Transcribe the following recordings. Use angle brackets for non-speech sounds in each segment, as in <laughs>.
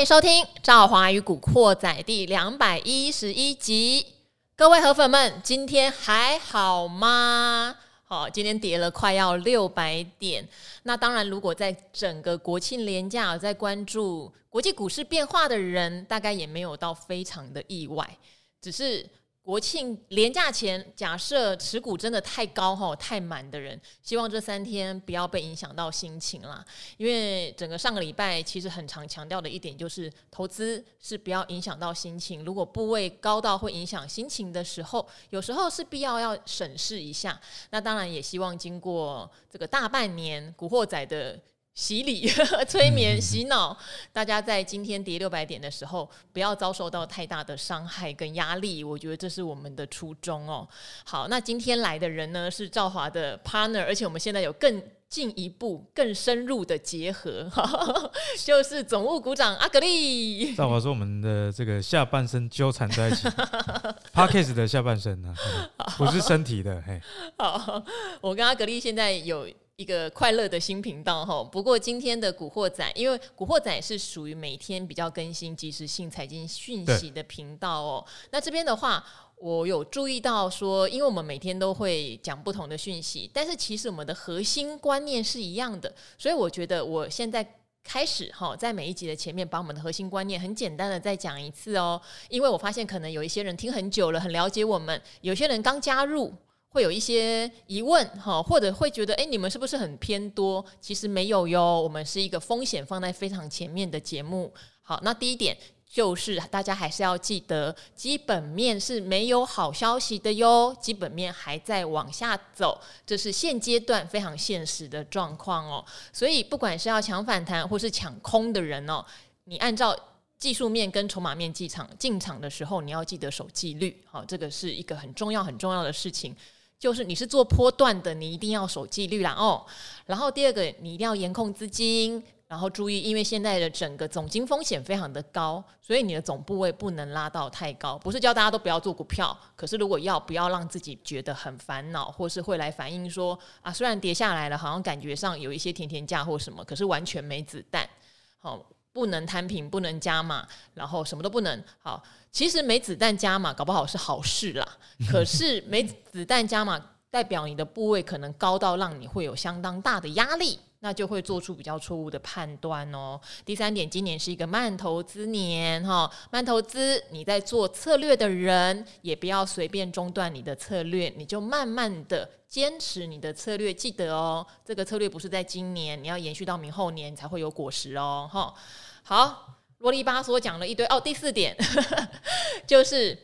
欢迎收听《赵华与古惑仔》第两百一十一集。各位河粉们，今天还好吗？好，今天跌了快要六百点。那当然，如果在整个国庆连假在关注国际股市变化的人，大概也没有到非常的意外，只是。国庆连假前，假设持股真的太高吼、太满的人，希望这三天不要被影响到心情啦。因为整个上个礼拜其实很常强调的一点就是，投资是不要影响到心情。如果部位高到会影响心情的时候，有时候是必要要审视一下。那当然也希望经过这个大半年古惑仔的。洗礼、<laughs> 催眠、洗脑，大家在今天跌六百点的时候，不要遭受到太大的伤害跟压力。我觉得这是我们的初衷哦。好，那今天来的人呢是赵华的 partner，而且我们现在有更进一步、更深入的结合，<laughs> 就是总务股长阿格力。赵华说：“我们的这个下半身纠缠在一起，<laughs> Podcast 的下半身呢、啊，不是身体的。”嘿，好，我跟阿格力现在有。一个快乐的新频道哈，不过今天的古惑仔，因为古惑仔是属于每天比较更新即时性财经讯息的频道哦。那这边的话，我有注意到说，因为我们每天都会讲不同的讯息，但是其实我们的核心观念是一样的，所以我觉得我现在开始哈，在每一集的前面把我们的核心观念很简单的再讲一次哦，因为我发现可能有一些人听很久了，很了解我们，有些人刚加入。会有一些疑问哈，或者会觉得，诶，你们是不是很偏多？其实没有哟，我们是一个风险放在非常前面的节目。好，那第一点就是大家还是要记得，基本面是没有好消息的哟，基本面还在往下走，这是现阶段非常现实的状况哦。所以，不管是要抢反弹或是抢空的人哦，你按照技术面跟筹码面进场进场的时候，你要记得守纪律。好，这个是一个很重要很重要的事情。就是你是做波段的，你一定要守纪律啦哦。然后第二个，你一定要严控资金，然后注意，因为现在的整个总经风险非常的高，所以你的总部位不能拉到太高。不是叫大家都不要做股票，可是如果要，不要让自己觉得很烦恼，或是会来反映说啊，虽然跌下来了，好像感觉上有一些甜甜价或什么，可是完全没子弹。好，不能摊平，不能加码，然后什么都不能。好。其实没子弹加码，搞不好是好事啦。<laughs> 可是没子弹加码，代表你的部位可能高到让你会有相当大的压力，那就会做出比较错误的判断哦。第三点，今年是一个慢投资年哈，慢投资，你在做策略的人也不要随便中断你的策略，你就慢慢的坚持你的策略。记得哦，这个策略不是在今年，你要延续到明后年才会有果实哦。哈，好。啰里吧嗦讲了一堆哦，第四点 <laughs> 就是，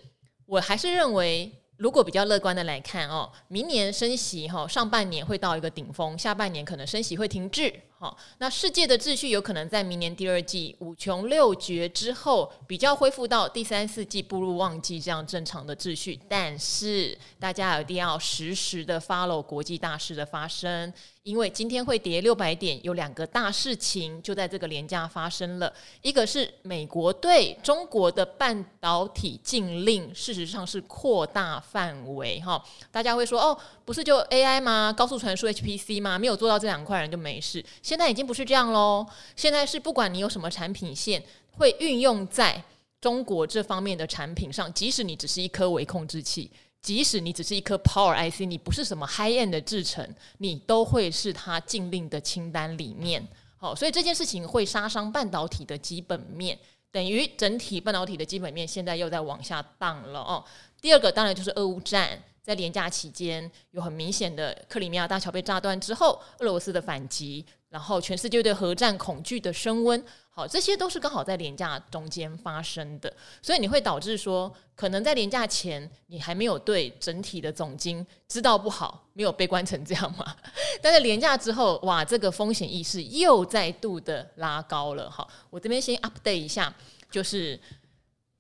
我还是认为，如果比较乐观的来看哦，明年升息哈，上半年会到一个顶峰，下半年可能升息会停滞。好，那世界的秩序有可能在明年第二季五穷六绝之后，比较恢复到第三四季步入旺季这样正常的秩序。但是大家一定要实时的 follow 国际大事的发生，因为今天会跌六百点，有两个大事情就在这个连假发生了。一个是美国对中国的半导体禁令，事实上是扩大范围哈。大家会说哦，不是就 AI 吗？高速传输 HPC 吗？没有做到这两块人就没事。现在已经不是这样喽，现在是不管你有什么产品线会运用在中国这方面的产品上，即使你只是一颗微控制器，即使你只是一颗 Power IC，你不是什么 High End 的制程，你都会是它禁令的清单里面。好，所以这件事情会杀伤半导体的基本面，等于整体半导体的基本面现在又在往下荡了哦。第二个当然就是俄乌战。在廉价期间，有很明显的克里米亚大桥被炸断之后，俄罗斯的反击，然后全世界对核战恐惧的升温，好，这些都是刚好在廉价中间发生的，所以你会导致说，可能在廉价前你还没有对整体的总经知道不好，没有悲观成这样嘛？<laughs> 但是廉价之后，哇，这个风险意识又再度的拉高了，好，我这边先 update 一下，就是。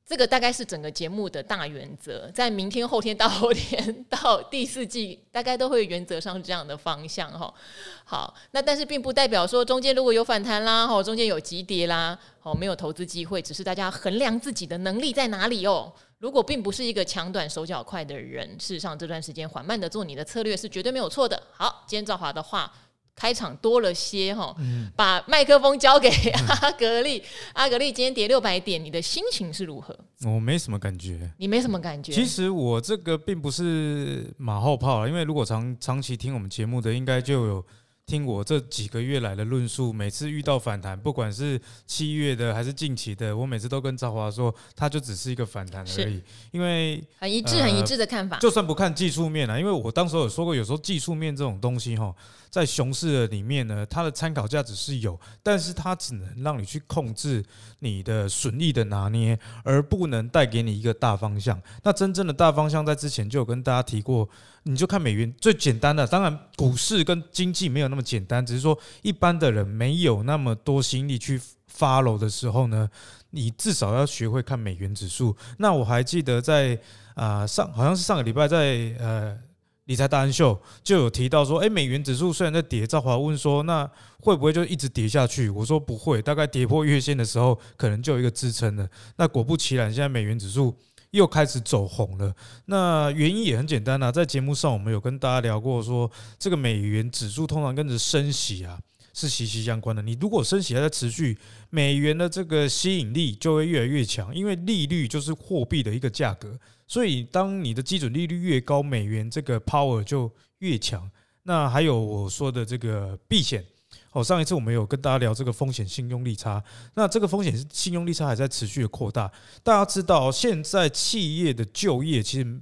这个大概是整个节目的大原则，在明天、后天到后天到第四季，大概都会原则上这样的方向哈。好，那但是并不代表说中间如果有反弹啦，哈，中间有急跌啦，哦，没有投资机会，只是大家衡量自己的能力在哪里哦。如果并不是一个抢短手脚快的人，事实上这段时间缓慢的做你的策略是绝对没有错的。好，今天赵华的话开场多了些哈，把麦克风交给阿格力。阿格力 <laughs> 今天跌六百点，你的心情是如何？我没什么感觉。你没什么感觉？其实我这个并不是马后炮，因为如果长长期听我们节目的，应该就有。听我这几个月来的论述，每次遇到反弹，不管是七月的还是近期的，我每次都跟赵华说，它就只是一个反弹而已。因为很一致、很一致的看法。就算不看技术面啊，因为我当时有说过，有时候技术面这种东西哈，在熊市的里面呢，它的参考价值是有，但是它只能让你去控制你的损益的拿捏，而不能带给你一个大方向。那真正的大方向，在之前就有跟大家提过。你就看美元最简单的，当然股市跟经济没有那么那么简单，只是说一般的人没有那么多心力去 follow 的时候呢，你至少要学会看美元指数。那我还记得在啊上好像是上个礼拜在呃理财达人秀就有提到说，诶，美元指数虽然在跌，赵华问说，那会不会就一直跌下去？我说不会，大概跌破月线的时候，可能就有一个支撑了。那果不其然，现在美元指数。又开始走红了，那原因也很简单啊，在节目上我们有跟大家聊过，说这个美元指数通常跟着升息啊是息息相关的。你如果升息还在持续，美元的这个吸引力就会越来越强，因为利率就是货币的一个价格，所以当你的基准利率越高，美元这个 power 就越强。那还有我说的这个避险。哦，上一次我们有跟大家聊这个风险信用利差，那这个风险信用利差还在持续的扩大。大家知道，现在企业的就业其实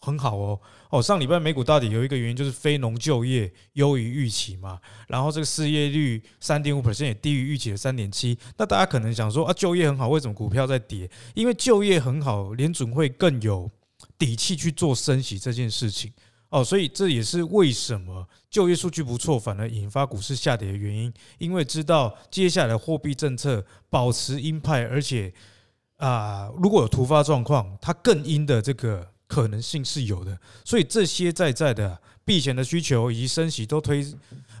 很好哦。哦，上礼拜美股大跌有一个原因就是非农就业优于预期嘛，然后这个失业率三点五 percent 也低于预期的三点七。那大家可能想说啊，就业很好，为什么股票在跌？因为就业很好，联准会更有底气去做升息这件事情。哦，所以这也是为什么就业数据不错，反而引发股市下跌的原因。因为知道接下来货币政策保持鹰派，而且啊，如果有突发状况，它更鹰的这个可能性是有的。所以这些在在的避险的需求以及升息都推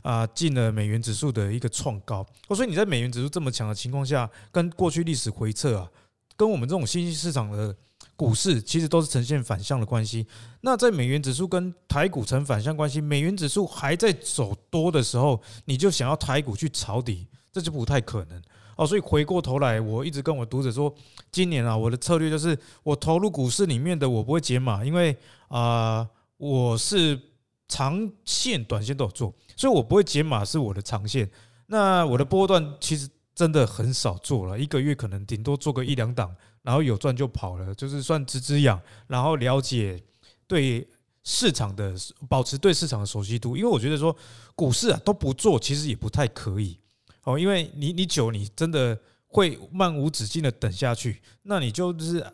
啊进了美元指数的一个创高。所以你在美元指数这么强的情况下，跟过去历史回测啊，跟我们这种新兴市场的。股市其实都是呈现反向的关系。那在美元指数跟台股成反向关系，美元指数还在走多的时候，你就想要台股去抄底，这就不太可能哦。所以回过头来，我一直跟我读者说，今年啊，我的策略就是我投入股市里面的，我不会解码，因为啊，我是长线、短线都有做，所以我不会解码是我的长线。那我的波段其实真的很少做了，一个月可能顶多做个一两档。然后有赚就跑了，就是算止止痒，然后了解对市场的保持对市场的熟悉度，因为我觉得说股市啊都不做，其实也不太可以哦，因为你你久你真的会漫无止境的等下去，那你就是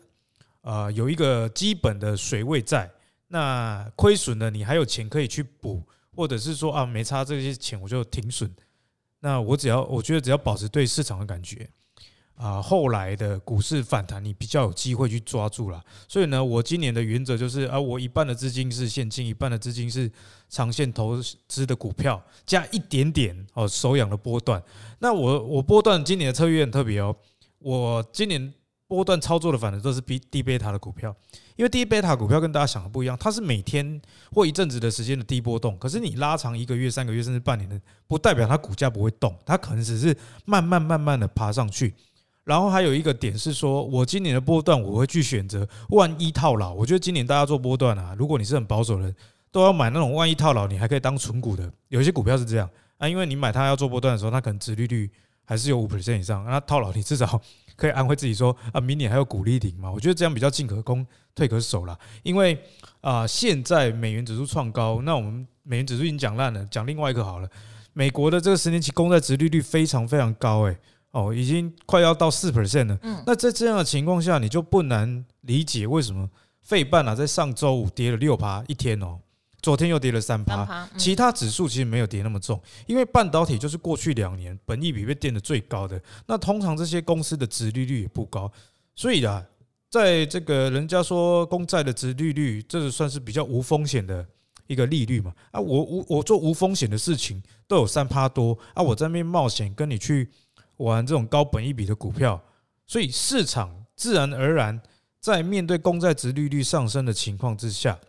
呃有一个基本的水位在，那亏损了你还有钱可以去补，或者是说啊没差这些钱我就停损，那我只要我觉得只要保持对市场的感觉。啊，后来的股市反弹，你比较有机会去抓住了。所以呢，我今年的原则就是啊，我一半的资金是现金，一半的资金是长线投资的股票，加一点点哦手痒的波段。那我我波段今年的策略很特别哦，我今年波段操作的反正都是低低贝塔的股票，因为低贝塔股票跟大家想的不一样，它是每天或一阵子的时间的低波动，可是你拉长一个月、三个月甚至半年的，不代表它股价不会动，它可能只是慢慢慢慢的爬上去。然后还有一个点是说，我今年的波段我会去选择万一套牢。我觉得今年大家做波段啊，如果你是很保守的人，都要买那种万一套牢，你还可以当存股的。有些股票是这样啊，因为你买它要做波段的时候，它可能殖利率还是有五 percent 以上，那套牢你至少 <laughs> 可以安慰自己说啊，明年还有股利顶嘛。我觉得这样比较进可攻退可守了。因为啊，现在美元指数创高，那我们美元指数已经讲烂了，讲另外一个好了。美国的这个十年期公债殖利率非常非常高，诶。哦，已经快要到四 percent 了。嗯，那在这样的情况下，你就不难理解为什么费半啊，在上周五跌了六趴一天哦，昨天又跌了三趴，其他指数其实没有跌那么重，因为半导体就是过去两年本益比被垫的最高的。那通常这些公司的殖利率也不高，所以啊，在这个人家说公债的殖利率，这个算是比较无风险的一个利率嘛。啊，我我我做无风险的事情都有三趴多啊，我在那边冒险跟你去。玩这种高本一笔的股票，所以市场自然而然在面对公债殖利率上升的情况之下，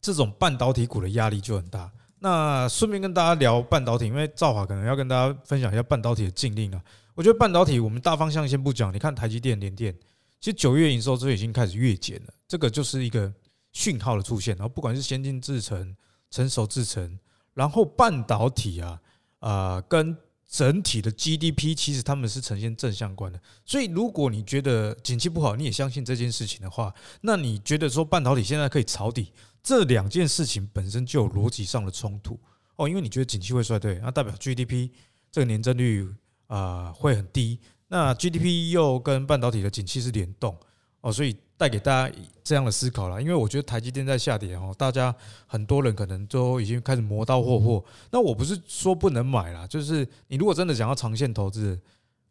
这种半导体股的压力就很大。那顺便跟大家聊半导体，因为兆华可能要跟大家分享一下半导体的禁令啊。我觉得半导体我们大方向先不讲，你看台积电、联电，其实九月营收就已经开始月减了，这个就是一个讯号的出现。然后不管是先进制程、成熟制程，然后半导体啊，啊、跟整体的 GDP 其实他们是呈现正相关的。所以如果你觉得景气不好，你也相信这件事情的话，那你觉得说半导体现在可以抄底？这两件事情本身就有逻辑上的冲突哦，因为你觉得景气会衰退，那代表 GDP 这个年增率啊会很低，那 GDP 又跟半导体的景气是联动哦，所以带给大家这样的思考了。因为我觉得台积电在下跌哦，大家很多人可能都已经开始磨刀霍霍。那我不是说不能买啦，就是你如果真的想要长线投资，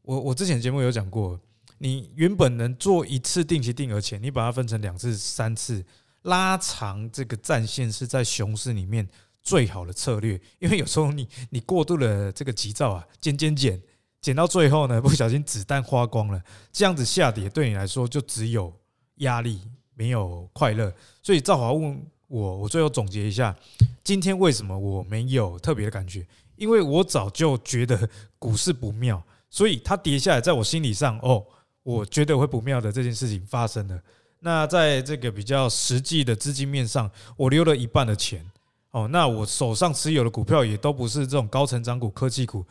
我我之前节目有讲过，你原本能做一次定期定额钱，你把它分成两次、三次。拉长这个战线是在熊市里面最好的策略，<laughs> 因为有时候你你过度的这个急躁啊，减减减减到最后呢，不小心子弹花光了，这样子下跌对你来说就只有压力，没有快乐。所以赵华问我，我最后总结一下，今天为什么我没有特别的感觉？因为我早就觉得股市不妙，所以它跌下来，在我心理上，哦，我觉得会不妙的这件事情发生了。那在这个比较实际的资金面上，我留了一半的钱哦。那我手上持有的股票也都不是这种高成长股、科技股，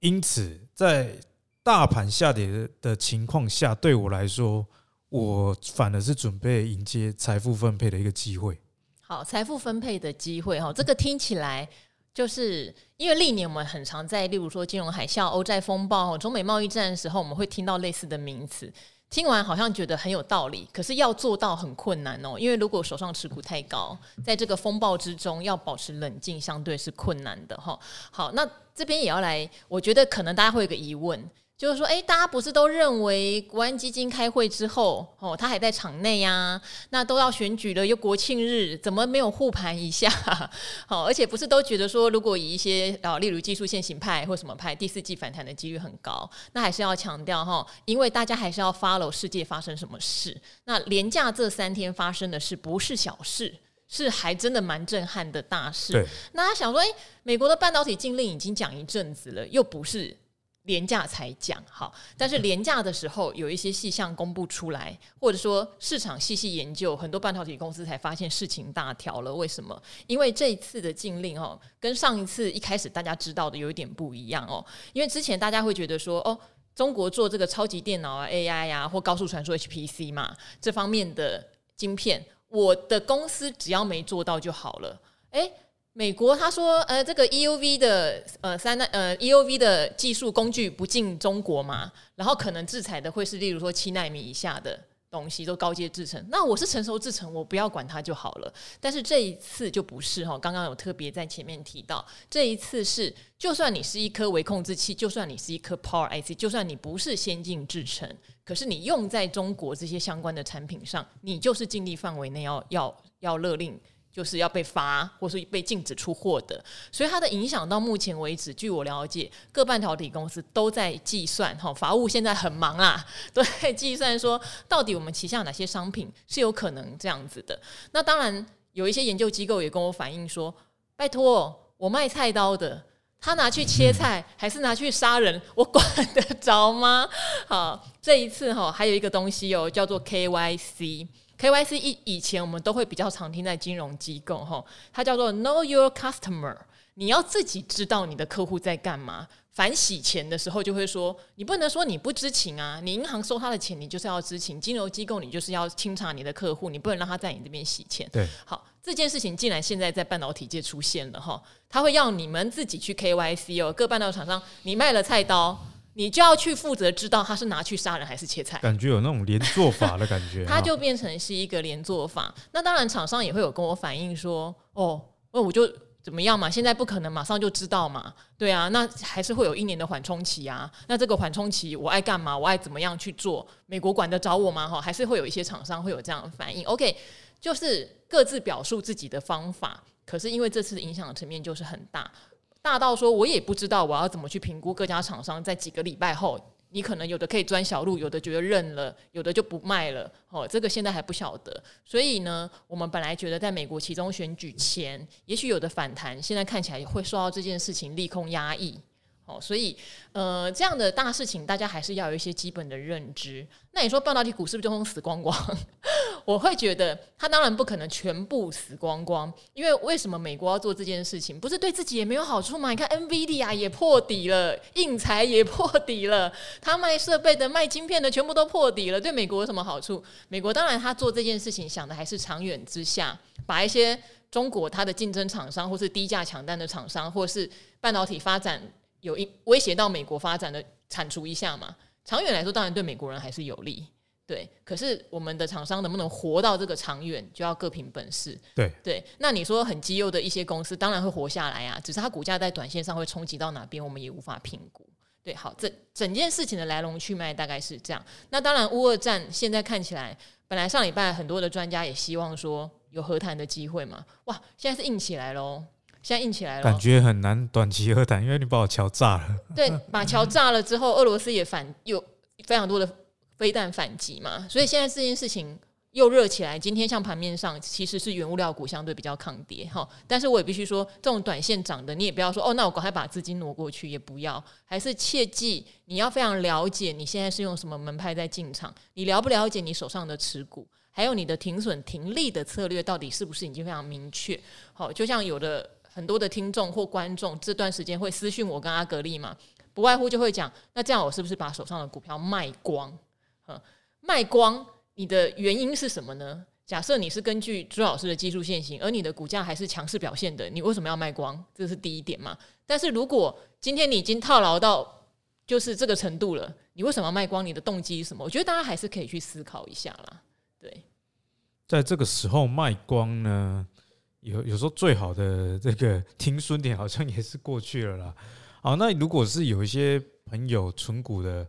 因此在大盘下跌的情况下，对我来说，我反而是准备迎接财富分配的一个机会。好，财富分配的机会哈，这个听起来就是因为历年我们很常在，例如说金融海啸、欧债风暴、中美贸易战的时候，我们会听到类似的名词。听完好像觉得很有道理，可是要做到很困难哦。因为如果手上持股太高，在这个风暴之中要保持冷静，相对是困难的哈。好，那这边也要来，我觉得可能大家会有个疑问。就是说，哎，大家不是都认为国安基金开会之后，哦，他还在场内呀、啊？那都要选举了，又国庆日，怎么没有护盘一下？好，<laughs> 而且不是都觉得说，如果以一些啊，例如技术线型派或什么派，第四季反弹的几率很高，那还是要强调哈，因为大家还是要 follow 世界发生什么事。那连假这三天发生的事不是小事，是还真的蛮震撼的大事。对，那他想说，诶，美国的半导体禁令已经讲一阵子了，又不是。廉价才讲好，但是廉价的时候有一些细项公布出来，或者说市场细细研究，很多半导体公司才发现事情大条了。为什么？因为这一次的禁令哦，跟上一次一开始大家知道的有一点不一样哦。因为之前大家会觉得说，哦，中国做这个超级电脑啊、AI 呀、啊，或高速传输 HPC 嘛，这方面的晶片，我的公司只要没做到就好了。诶。美国他说，呃，这个 EUV 的呃三呃 EUV 的技术工具不进中国嘛，然后可能制裁的会是例如说七奈米以下的东西都高阶制程，那我是成熟制程，我不要管它就好了。但是这一次就不是哈，刚刚有特别在前面提到，这一次是就算你是一颗微控制器，就算你是一颗 Power IC，就算你不是先进制程，可是你用在中国这些相关的产品上，你就是尽力范围内要要要勒令。就是要被罚，或是被禁止出货的，所以它的影响到目前为止，据我了解，各半导体公司都在计算，哈，法务现在很忙啊，<laughs> 都在计算说，到底我们旗下哪些商品是有可能这样子的。那当然，有一些研究机构也跟我反映说，拜托，我卖菜刀的，他拿去切菜还是拿去杀人，我管得着吗？好，这一次哈，还有一个东西哦，叫做 KYC。KYC 以以前我们都会比较常听在金融机构哈，它叫做 Know Your Customer，你要自己知道你的客户在干嘛。反洗钱的时候就会说，你不能说你不知情啊，你银行收他的钱，你就是要知情；金融机构你就是要清查你的客户，你不能让他在你这边洗钱。对，好，这件事情竟然现在在半导体界出现了哈，他会要你们自己去 KYC 哦，各半导体厂商，你卖了菜刀。你就要去负责知道他是拿去杀人还是切菜，感觉有那种连坐法的感觉，<laughs> 它就变成是一个连坐法。那当然，厂商也会有跟我反映说，哦，那我就怎么样嘛？现在不可能马上就知道嘛，对啊，那还是会有一年的缓冲期啊。那这个缓冲期，我爱干嘛？我爱怎么样去做？美国管得着我吗？哈，还是会有一些厂商会有这样的反应。OK，就是各自表述自己的方法，可是因为这次影响的层面就是很大。大到说，我也不知道我要怎么去评估各家厂商在几个礼拜后，你可能有的可以钻小路，有的觉得认了，有的就不卖了。哦，这个现在还不晓得。所以呢，我们本来觉得在美国其中选举前，也许有的反弹，现在看起来会受到这件事情利空压抑。哦，所以呃，这样的大事情，大家还是要有一些基本的认知。那你说半导体股是不是就会死光光？我会觉得他当然不可能全部死光光，因为为什么美国要做这件事情？不是对自己也没有好处吗？你看 NVIDIA 也破底了，硬材也破底了，<laughs> 他卖设备的、卖晶片的全部都破底了，对美国有什么好处？美国当然他做这件事情想的还是长远之下，把一些中国它的竞争厂商，或是低价抢单的厂商，或是半导体发展。有一威胁到美国发展的铲除一下嘛？长远来说，当然对美国人还是有利。对，可是我们的厂商能不能活到这个长远，就要各凭本事。对对，那你说很绩优的一些公司，当然会活下来啊，只是它股价在短线上会冲击到哪边，我们也无法评估。对，好，这整件事情的来龙去脉大概是这样。那当然，乌二战现在看起来，本来上礼拜很多的专家也希望说有和谈的机会嘛，哇，现在是硬起来喽。现在硬起来了，感觉很难短期和谈，因为你把我桥炸了。对，把桥炸了之后，俄罗斯也反有非常多的飞弹反击嘛，所以现在这件事情又热起来。今天像盘面上其实是原物料股相对比较抗跌哈，但是我也必须说，这种短线涨的你也不要说哦，那我赶快把资金挪过去，也不要，还是切记你要非常了解你现在是用什么门派在进场，你了不了解你手上的持股，还有你的停损停利的策略到底是不是已经非常明确？好，就像有的。很多的听众或观众这段时间会私讯我跟阿格力嘛，不外乎就会讲，那这样我是不是把手上的股票卖光？卖光，你的原因是什么呢？假设你是根据朱老师的技术线型，而你的股价还是强势表现的，你为什么要卖光？这是第一点嘛。但是如果今天你已经套牢到就是这个程度了，你为什么要卖光？你的动机是什么？我觉得大家还是可以去思考一下啦。对，在这个时候卖光呢？有有时候最好的这个 <laughs> 停损点好像也是过去了啦。好，那如果是有一些朋友存股的，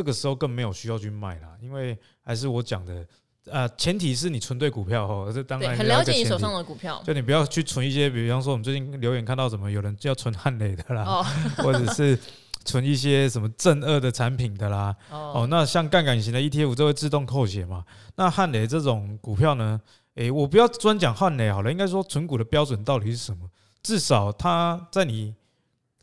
这个时候更没有需要去卖啦，因为还是我讲的，呃，前提是你存对股票哦。这当然很了解你手上的股票，就你不要去存一些，比方说我们最近留言看到什么有人要存汉磊的啦，哦、<laughs> 或者是存一些什么正二的产品的啦。哦，哦，那像杠杆型的 ETF 就会自动扣血嘛。那汉磊这种股票呢？诶、欸，我不要专讲汉磊好了，应该说存股的标准到底是什么？至少它在你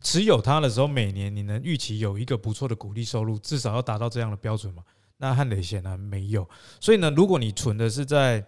持有它的时候，每年你能预期有一个不错的股利收入，至少要达到这样的标准嘛？那汉磊显然没有，所以呢，如果你存的是在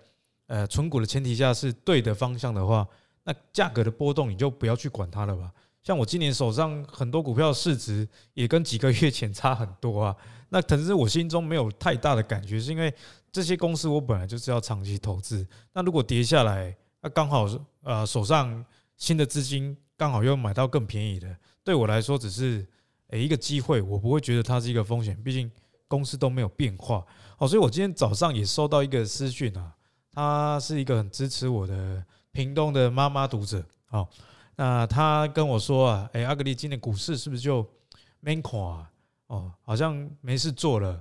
呃存股的前提下是对的方向的话，那价格的波动你就不要去管它了吧。像我今年手上很多股票市值也跟几个月前差很多啊，那可是我心中没有太大的感觉，是因为。这些公司我本来就是要长期投资，那如果跌下来，那刚好呃手上新的资金刚好又买到更便宜的，对我来说只是诶一个机会，我不会觉得它是一个风险，毕竟公司都没有变化。哦，所以我今天早上也收到一个私讯啊，他是一个很支持我的屏东的妈妈读者，哦，那他跟我说啊，诶阿格力今年股市是不是就没垮？哦，好像没事做了。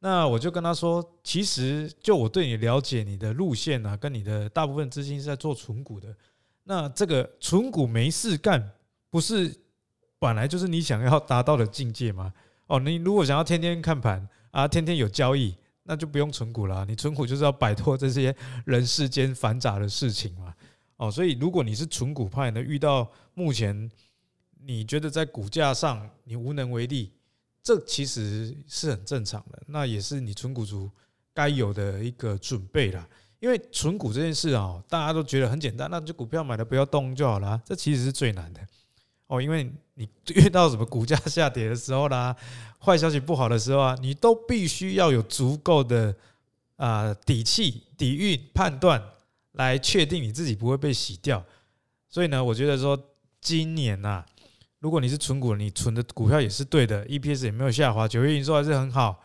那我就跟他说，其实就我对你了解，你的路线啊，跟你的大部分资金是在做存股的。那这个存股没事干，不是本来就是你想要达到的境界吗？哦，你如果想要天天看盘啊，天天有交易，那就不用存股了。你存股就是要摆脱这些人世间繁杂的事情嘛。哦，所以如果你是存股派呢，遇到目前你觉得在股价上你无能为力。这其实是很正常的，那也是你存股族该有的一个准备啦。因为存股这件事啊，大家都觉得很简单，那就股票买了不要动就好了。这其实是最难的哦，因为你遇到什么股价下跌的时候啦，<laughs> 坏消息不好的时候啊，你都必须要有足够的啊底气、底蕴、判断来确定你自己不会被洗掉。所以呢，我觉得说今年呐。如果你是存股，你存的股票也是对的，EPS 也没有下滑，九月营收还是很好，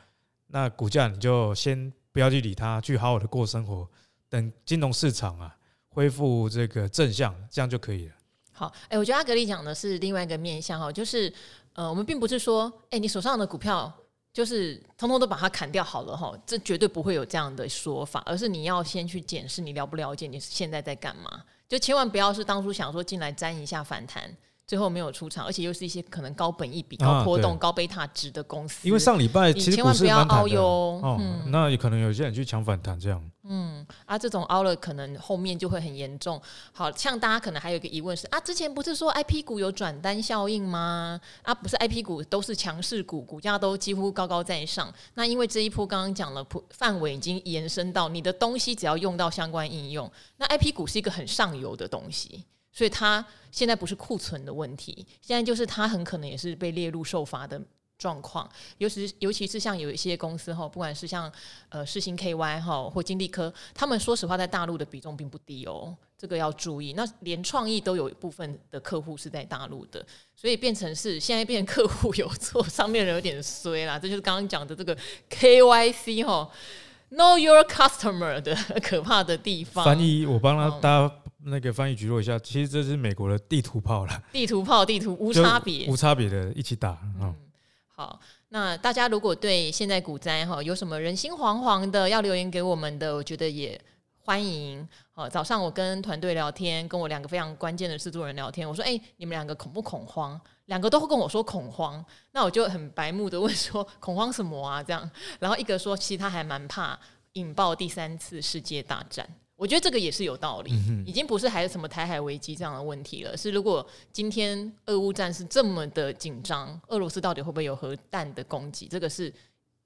那股价你就先不要去理它，去好好的过生活，等金融市场啊恢复这个正向，这样就可以了。好，哎、我觉得阿格力讲的是另外一个面向哈，就是呃，我们并不是说，哎、你手上的股票就是通通都把它砍掉好了哈，这绝对不会有这样的说法，而是你要先去检视你了不了解你现在在干嘛，就千万不要是当初想说进来沾一下反弹。最后没有出场，而且又是一些可能高本益比、高波动、啊、高贝塔值的公司。因为上礼拜其实千万不要凹哟。哦，嗯、那也可能有些人去抢反弹这样。嗯，啊，这种凹了，可能后面就会很严重。好像大家可能还有一个疑问是啊，之前不是说 IP 股有转单效应吗？啊，不是 IP 股都是强势股，股价都几乎高高在上。那因为这一波刚刚讲了，范围已经延伸到你的东西只要用到相关应用，那 IP 股是一个很上游的东西。所以它现在不是库存的问题，现在就是它很可能也是被列入受罚的状况。尤其尤其是像有一些公司哈，不管是像呃世星 KY 哈或金丽科，他们说实话在大陆的比重并不低哦，这个要注意。那连创意都有一部分的客户是在大陆的，所以变成是现在变成客户有错，上面人有点衰啦。这就是刚刚讲的这个 KYC 哈，Know Your Customer 的 <laughs> 可怕的地方。翻译我帮他搭。嗯那个翻译举落一下，其实这是美国的地图炮了。地图炮，地图无差别，无差别的一起打。嗯，好，那大家如果对现在股灾哈有什么人心惶惶的要留言给我们的，我觉得也欢迎。好，早上我跟团队聊天，跟我两个非常关键的制作人聊天，我说：“哎，你们两个恐不恐慌？”两个都会跟我说恐慌，那我就很白目的问说：“恐慌什么啊？”这样，然后一个说：“其实他还蛮怕引爆第三次世界大战。”我觉得这个也是有道理，已经不是还有什么台海危机这样的问题了。是如果今天俄乌战是这么的紧张，俄罗斯到底会不会有核弹的攻击？这个是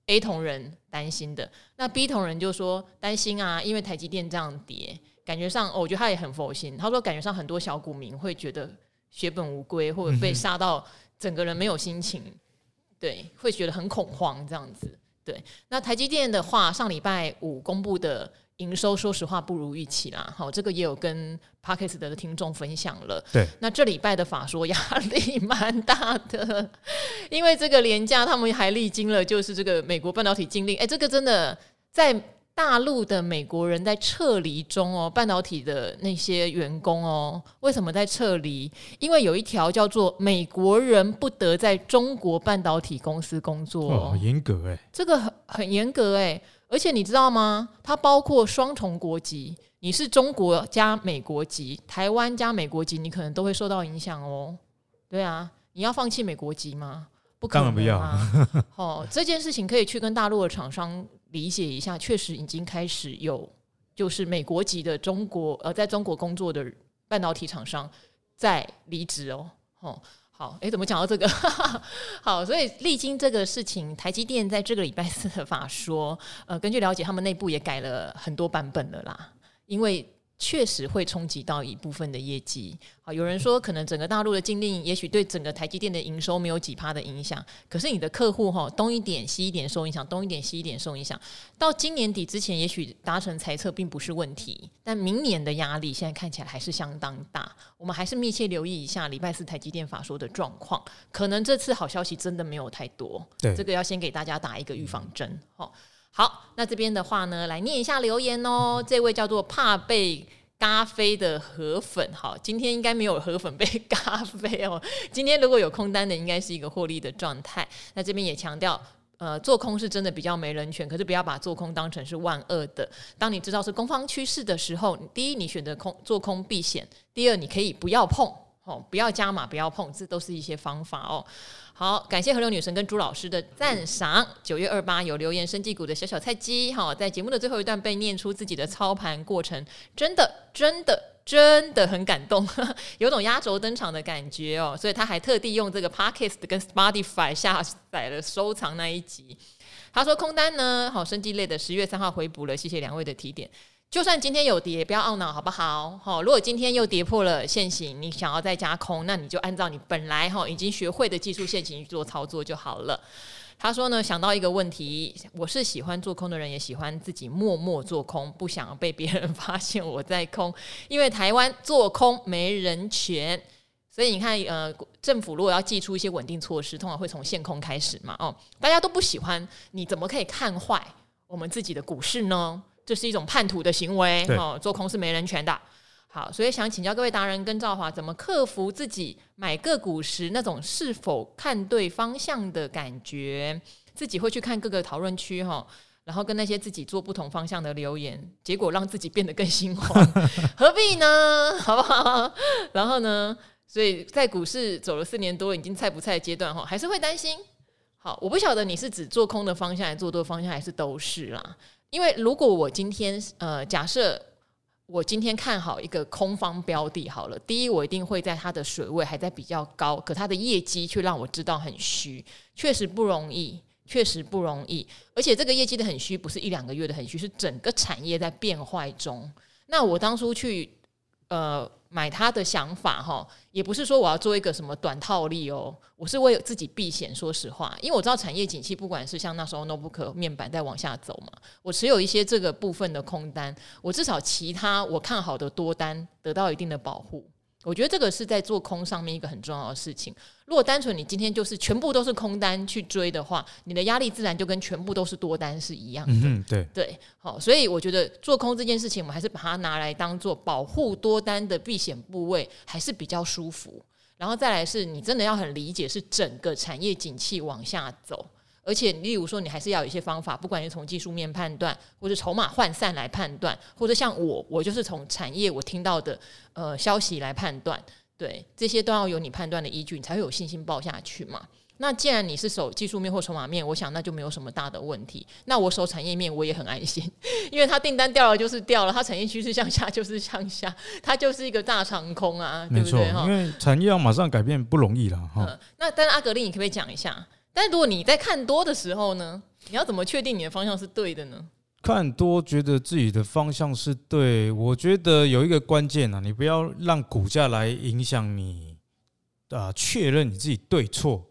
A 同仁担心的。那 B 同仁就说担心啊，因为台积电这样跌，感觉上，哦，我觉得他也很佛心。他说感觉上很多小股民会觉得血本无归，或者被杀到整个人没有心情，对，会觉得很恐慌这样子。对，那台积电的话，上礼拜五公布的。营收说实话不如预期啦，好，这个也有跟 Podcast 的听众分享了。对，那这礼拜的法说压力 <laughs> 蛮大的，因为这个廉价他们还历经了，就是这个美国半导体禁令，哎，这个真的在大陆的美国人在撤离中哦，半导体的那些员工哦，为什么在撤离？因为有一条叫做美国人不得在中国半导体公司工作，哦，严格哎，这个很很严格哎。而且你知道吗？它包括双重国籍，你是中国加美国籍，台湾加美国籍，你可能都会受到影响哦。对啊，你要放弃美国籍吗？不可能啊，当然不要。<laughs> 哦，这件事情可以去跟大陆的厂商理解一下，确实已经开始有，就是美国籍的中国呃，在中国工作的半导体厂商在离职哦。哦。好，诶，怎么讲到这个？<laughs> 好，所以历经这个事情，台积电在这个礼拜四的法说，呃，根据了解，他们内部也改了很多版本了啦，因为。确实会冲击到一部分的业绩。好，有人说可能整个大陆的禁令，也许对整个台积电的营收没有几趴的影响。可是你的客户哈，东一点西一点受影响，东一点西一点受影响。到今年底之前，也许达成猜测并不是问题，但明年的压力现在看起来还是相当大。我们还是密切留意一下礼拜四台积电法说的状况。可能这次好消息真的没有太多。对，这个要先给大家打一个预防针。好。好，那这边的话呢，来念一下留言哦。这位叫做怕被咖啡的河粉，好，今天应该没有河粉被咖啡哦。<laughs> 今天如果有空单的，应该是一个获利的状态。那这边也强调，呃，做空是真的比较没人权，可是不要把做空当成是万恶的。当你知道是攻方趋势的时候，第一，你选择空做空避险；第二，你可以不要碰，哦，不要加码，不要碰，这都是一些方法哦。好，感谢河流女神跟朱老师的赞赏。九月二八有留言，生技股的小小菜鸡，哈，在节目的最后一段被念出自己的操盘过程，真的，真的，真的很感动，<laughs> 有种压轴登场的感觉哦。所以他还特地用这个 Podcast 跟 Spotify 下载了收藏那一集。他说空单呢，好，生技类的十月三号回补了，谢谢两位的提点。就算今天有跌，不要懊恼，好不好？好，如果今天又跌破了线型，你想要再加空，那你就按照你本来哈已经学会的技术线型去做操作就好了。他说呢，想到一个问题，我是喜欢做空的人，也喜欢自己默默做空，不想被别人发现我在空，因为台湾做空没人权，所以你看，呃，政府如果要祭出一些稳定措施，通常会从限空开始嘛。哦，大家都不喜欢，你怎么可以看坏我们自己的股市呢？这是一种叛徒的行为哦，做空是没人权的。好，所以想请教各位达人跟赵华，怎么克服自己买个股时那种是否看对方向的感觉？自己会去看各个讨论区哈，然后跟那些自己做不同方向的留言，结果让自己变得更心慌，<laughs> 何必呢？<laughs> 好不好？然后呢？所以在股市走了四年多，已经菜不菜的阶段哈，还是会担心。好，我不晓得你是指做空的方向，还是做多方向，还是都是啦。因为如果我今天呃，假设我今天看好一个空方标的，好了，第一，我一定会在它的水位还在比较高，可它的业绩却让我知道很虚，确实不容易，确实不容易。而且这个业绩的很虚，不是一两个月的很虚，是整个产业在变坏中。那我当初去呃。买它的想法哈，也不是说我要做一个什么短套利哦，我是为自己避险。说实话，因为我知道产业景气，不管是像那时候 notebook 面板在往下走嘛，我持有一些这个部分的空单，我至少其他我看好的多单得到一定的保护。我觉得这个是在做空上面一个很重要的事情。如果单纯你今天就是全部都是空单去追的话，你的压力自然就跟全部都是多单是一样的。嗯，对对，好，所以我觉得做空这件事情，我们还是把它拿来当做保护多单的避险部位，还是比较舒服。然后再来是你真的要很理解，是整个产业景气往下走。而且，例如说，你还是要有一些方法，不管是从技术面判断，或者筹码涣散来判断，或者像我，我就是从产业我听到的呃消息来判断，对，这些都要有你判断的依据，你才会有信心报下去嘛。那既然你是守技术面或筹码面，我想那就没有什么大的问题。那我守产业面，我也很安心，<laughs> 因为它订单掉了就是掉了，它产业趋势向下就是向下，它 <laughs> 就是一个大长空啊，对不对？因为产业要马上改变不容易了哈、嗯。那但是阿格力，你可不可以讲一下？但如果你在看多的时候呢，你要怎么确定你的方向是对的呢？看多觉得自己的方向是对，我觉得有一个关键啊，你不要让股价来影响你啊，确认你自己对错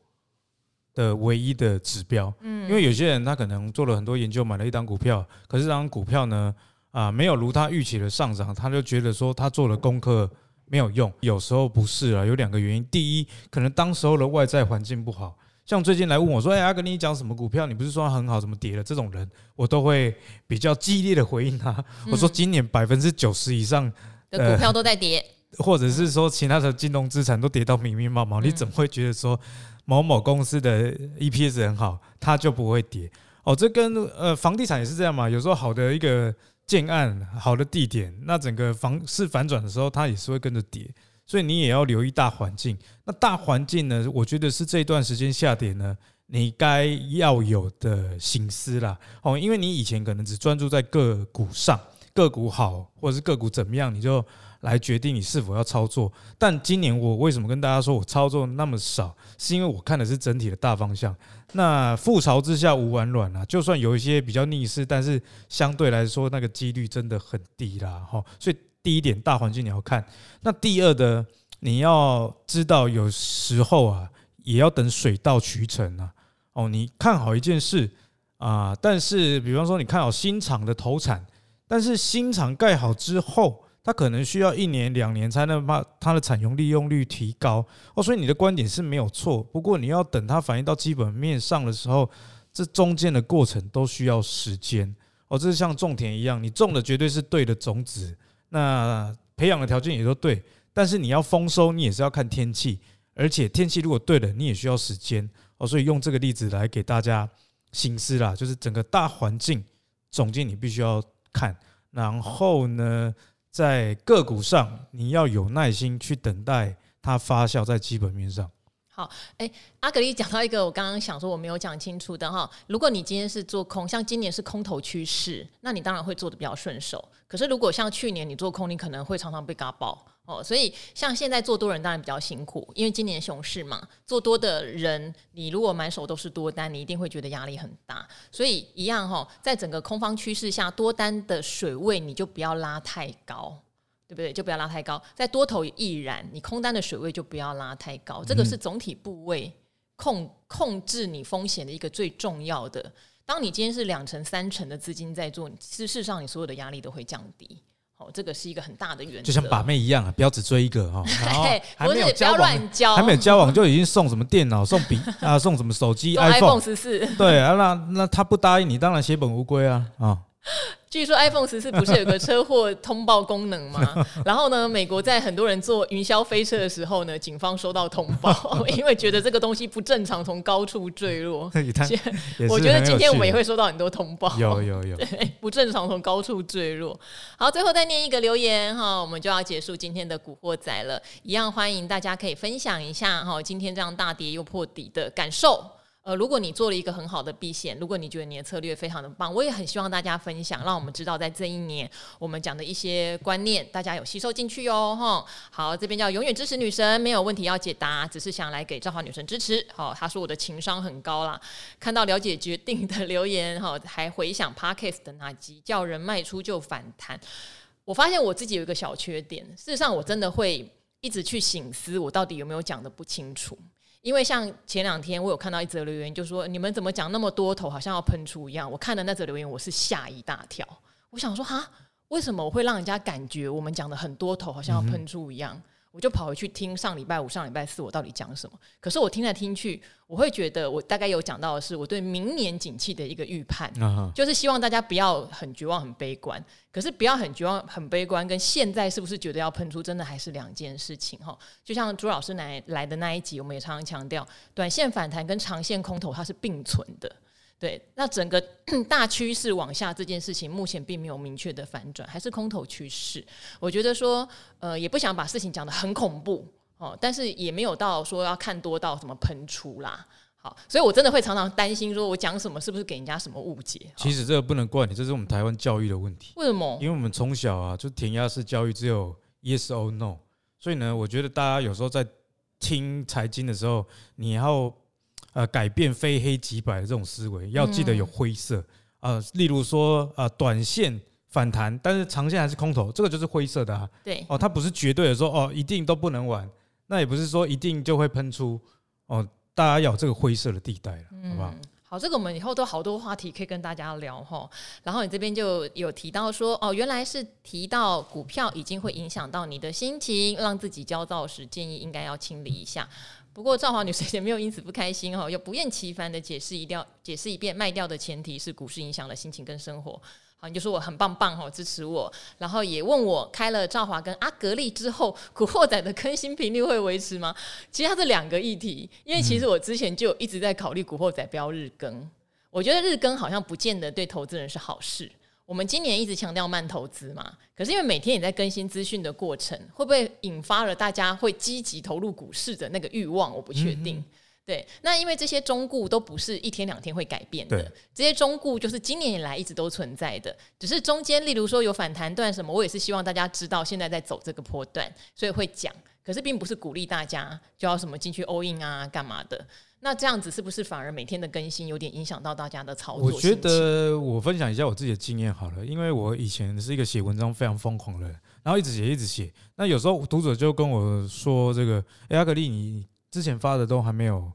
的唯一的指标。嗯，因为有些人他可能做了很多研究，买了一档股票，可是这档股票呢啊没有如他预期的上涨，他就觉得说他做了功课没有用。有时候不是啊，有两个原因，第一，可能当时候的外在环境不好。像最近来问我说：“哎，阿格力，你讲什么股票？你不是说它很好，怎么跌了？”这种人，我都会比较激烈的回应他。我说：“今年百分之九十以上的股票都在跌，或者是说其他的金融资产都跌到密密麻麻，你怎么会觉得说某某公司的 EPS 很好，它就不会跌？哦，这跟呃房地产也是这样嘛。有时候好的一个建案、好的地点，那整个房市反转的时候，它也是会跟着跌。”所以你也要留意大环境。那大环境呢？我觉得是这段时间下跌呢，你该要有的心思啦。哦，因为你以前可能只专注在个股上，个股好或者是个股怎么样，你就来决定你是否要操作。但今年我为什么跟大家说我操作那么少？是因为我看的是整体的大方向。那覆巢之下无完卵啊！就算有一些比较逆势，但是相对来说那个几率真的很低啦。哈，所以。第一点，大环境你要看。那第二的，你要知道，有时候啊，也要等水到渠成啊。哦，你看好一件事啊，但是比方说，你看好新厂的投产，但是新厂盖好之后，它可能需要一年两年才能把它的产用利用率提高。哦，所以你的观点是没有错。不过你要等它反映到基本面上的时候，这中间的过程都需要时间。哦，这是像种田一样，你种的绝对是对的种子。那培养的条件也都对，但是你要丰收，你也是要看天气，而且天气如果对了，你也需要时间哦。所以用这个例子来给大家心思啦，就是整个大环境总结你必须要看，然后呢，在个股上你要有耐心去等待它发酵在基本面上。好，哎，阿格力讲到一个我刚刚想说我没有讲清楚的哈。如果你今天是做空，像今年是空头趋势，那你当然会做得比较顺手。可是如果像去年你做空，你可能会常常被嘎爆哦。所以像现在做多人当然比较辛苦，因为今年熊市嘛，做多的人你如果满手都是多单，你一定会觉得压力很大。所以一样哈，在整个空方趋势下，多单的水位你就不要拉太高。对不对？就不要拉太高，在多头亦然，你空单的水位就不要拉太高，这个是总体部位控控制你风险的一个最重要的。当你今天是两成、三成的资金在做，事实上你所有的压力都会降低。好，这个是一个很大的原则。就像把妹一样啊，不要只追一个哈。<laughs> 不是，不要乱交，还没有交往就已经送什么电脑、送笔 <laughs> 啊、送什么手机、<laughs> iPhone 十四。对啊，那那他不答应你，当然血本无归啊啊。<laughs> 据说 iPhone 十四不是有个车祸通报功能吗？<laughs> 然后呢，美国在很多人坐云霄飞车的时候呢，警方收到通报，<laughs> 因为觉得这个东西不正常，从高处坠落。我觉得今天我们也会收到很多通报，有有有，对，不正常从高处坠落。好，最后再念一个留言哈，我们就要结束今天的古惑仔了。一样欢迎大家可以分享一下哈，今天这样大跌又破底的感受。呃，如果你做了一个很好的避险，如果你觉得你的策略非常的棒，我也很希望大家分享，让我们知道在这一年我们讲的一些观念，大家有吸收进去哟，哈。好，这边叫永远支持女神，没有问题要解答，只是想来给赵华女神支持。好，他说我的情商很高啦，看到了解决定的留言，哈，还回想 Podcast 的那集叫人卖出就反弹。我发现我自己有一个小缺点，事实上我真的会一直去醒思，我到底有没有讲得不清楚。因为像前两天我有看到一则留言，就说你们怎么讲那么多头，好像要喷出一样。我看的那则留言，我是吓一大跳。我想说哈，为什么我会让人家感觉我们讲的很多头，好像要喷出一样？我就跑回去听上礼拜五、上礼拜四我到底讲什么。可是我听来听去，我会觉得我大概有讲到的是我对明年景气的一个预判，就是希望大家不要很绝望、很悲观。可是不要很绝望、很悲观，跟现在是不是觉得要喷出，真的还是两件事情哈。就像朱老师来来的那一集，我们也常常强调，短线反弹跟长线空头它是并存的。对，那整个 <clears throat> 大趋势往下这件事情，目前并没有明确的反转，还是空头趋势。我觉得说，呃，也不想把事情讲得很恐怖哦，但是也没有到说要看多到什么喷出啦。好，所以我真的会常常担心，说我讲什么是不是给人家什么误解？其实这个不能怪你，这是我们台湾教育的问题。为什么？因为我们从小啊就填鸭式教育，只有 yes or no，所以呢，我觉得大家有时候在听财经的时候，你要。呃，改变非黑即白的这种思维，要记得有灰色呃。例如说，啊、呃，短线反弹，但是长线还是空头，这个就是灰色的啊。对，哦，它不是绝对的说，哦，一定都不能玩。那也不是说一定就会喷出。哦，大家要有这个灰色的地带了，好不好？嗯、好，这个我们以后都好多话题可以跟大家聊哈。然后你这边就有提到说，哦，原来是提到股票已经会影响到你的心情，让自己焦躁时，建议应该要清理一下。不过赵华女士也没有因此不开心哈，又不厌其烦的解释一掉，解释一遍卖掉的前提是股市影响了心情跟生活。好，你就说我很棒棒哈，支持我，然后也问我开了赵华跟阿格力之后，古惑仔的更新频率会维持吗？其实它是两个议题，因为其实我之前就一直在考虑古惑仔不要日更，我觉得日更好像不见得对投资人是好事。我们今年一直强调慢投资嘛，可是因为每天也在更新资讯的过程，会不会引发了大家会积极投入股市的那个欲望？我不确定。嗯、对，那因为这些中固都不是一天两天会改变的，这些中固就是今年以来一直都存在的，只是中间例如说有反弹段什么，我也是希望大家知道现在在走这个波段，所以会讲，可是并不是鼓励大家就要什么进去 all in 啊干嘛的。那这样子是不是反而每天的更新有点影响到大家的操作？我觉得我分享一下我自己的经验好了，因为我以前是一个写文章非常疯狂的人，然后一直写一直写。那有时候读者就跟我说：“这个哎，阿格力，你之前发的都还没有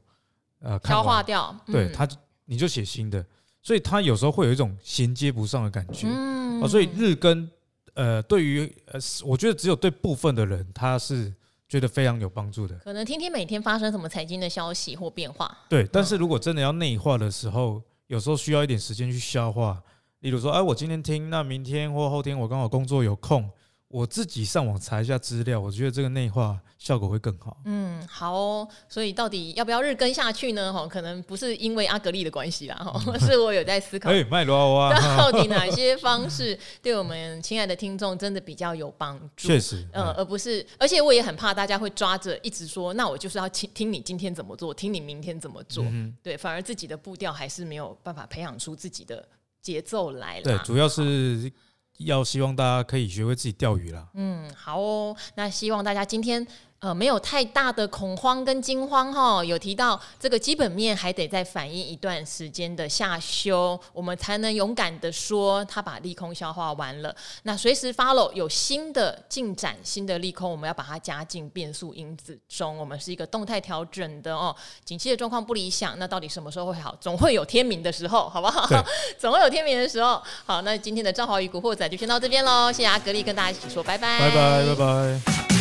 呃消化掉，对他你就写新的，所以他有时候会有一种衔接不上的感觉。嗯，所以日更呃，对于呃，我觉得只有对部分的人他是。觉得非常有帮助的，可能听听每天发生什么财经的消息或变化。对，但是如果真的要内化的时候，有时候需要一点时间去消化。例如说，哎，我今天听，那明天或后天我刚好工作有空。我自己上网查一下资料，我觉得这个内化效果会更好。嗯，好哦。所以到底要不要日更下去呢？哈，可能不是因为阿格力的关系啦，哈，<laughs> 是我有在思考。<laughs> 哎，麦罗啊，<laughs> 到底哪些方式对我们亲爱的听众真的比较有帮助？确实，嗯，而不是，而且我也很怕大家会抓着一直说，那我就是要听听你今天怎么做，听你明天怎么做。嗯，对，反而自己的步调还是没有办法培养出自己的节奏来了。对，主要是。要希望大家可以学会自己钓鱼啦。嗯，好哦，那希望大家今天。呃，没有太大的恐慌跟惊慌哈，有提到这个基本面还得再反映一段时间的下修，我们才能勇敢的说它把利空消化完了。那随时 follow 有新的进展、新的利空，我们要把它加进变数因子中。我们是一个动态调整的哦，景气的状况不理想，那到底什么时候会好？总会有天明的时候，好不好？<laughs> 总会有天明的时候。好，那今天的赵华与古惑仔就先到这边喽，谢谢阿格力跟大家一起说拜拜，拜拜，拜拜。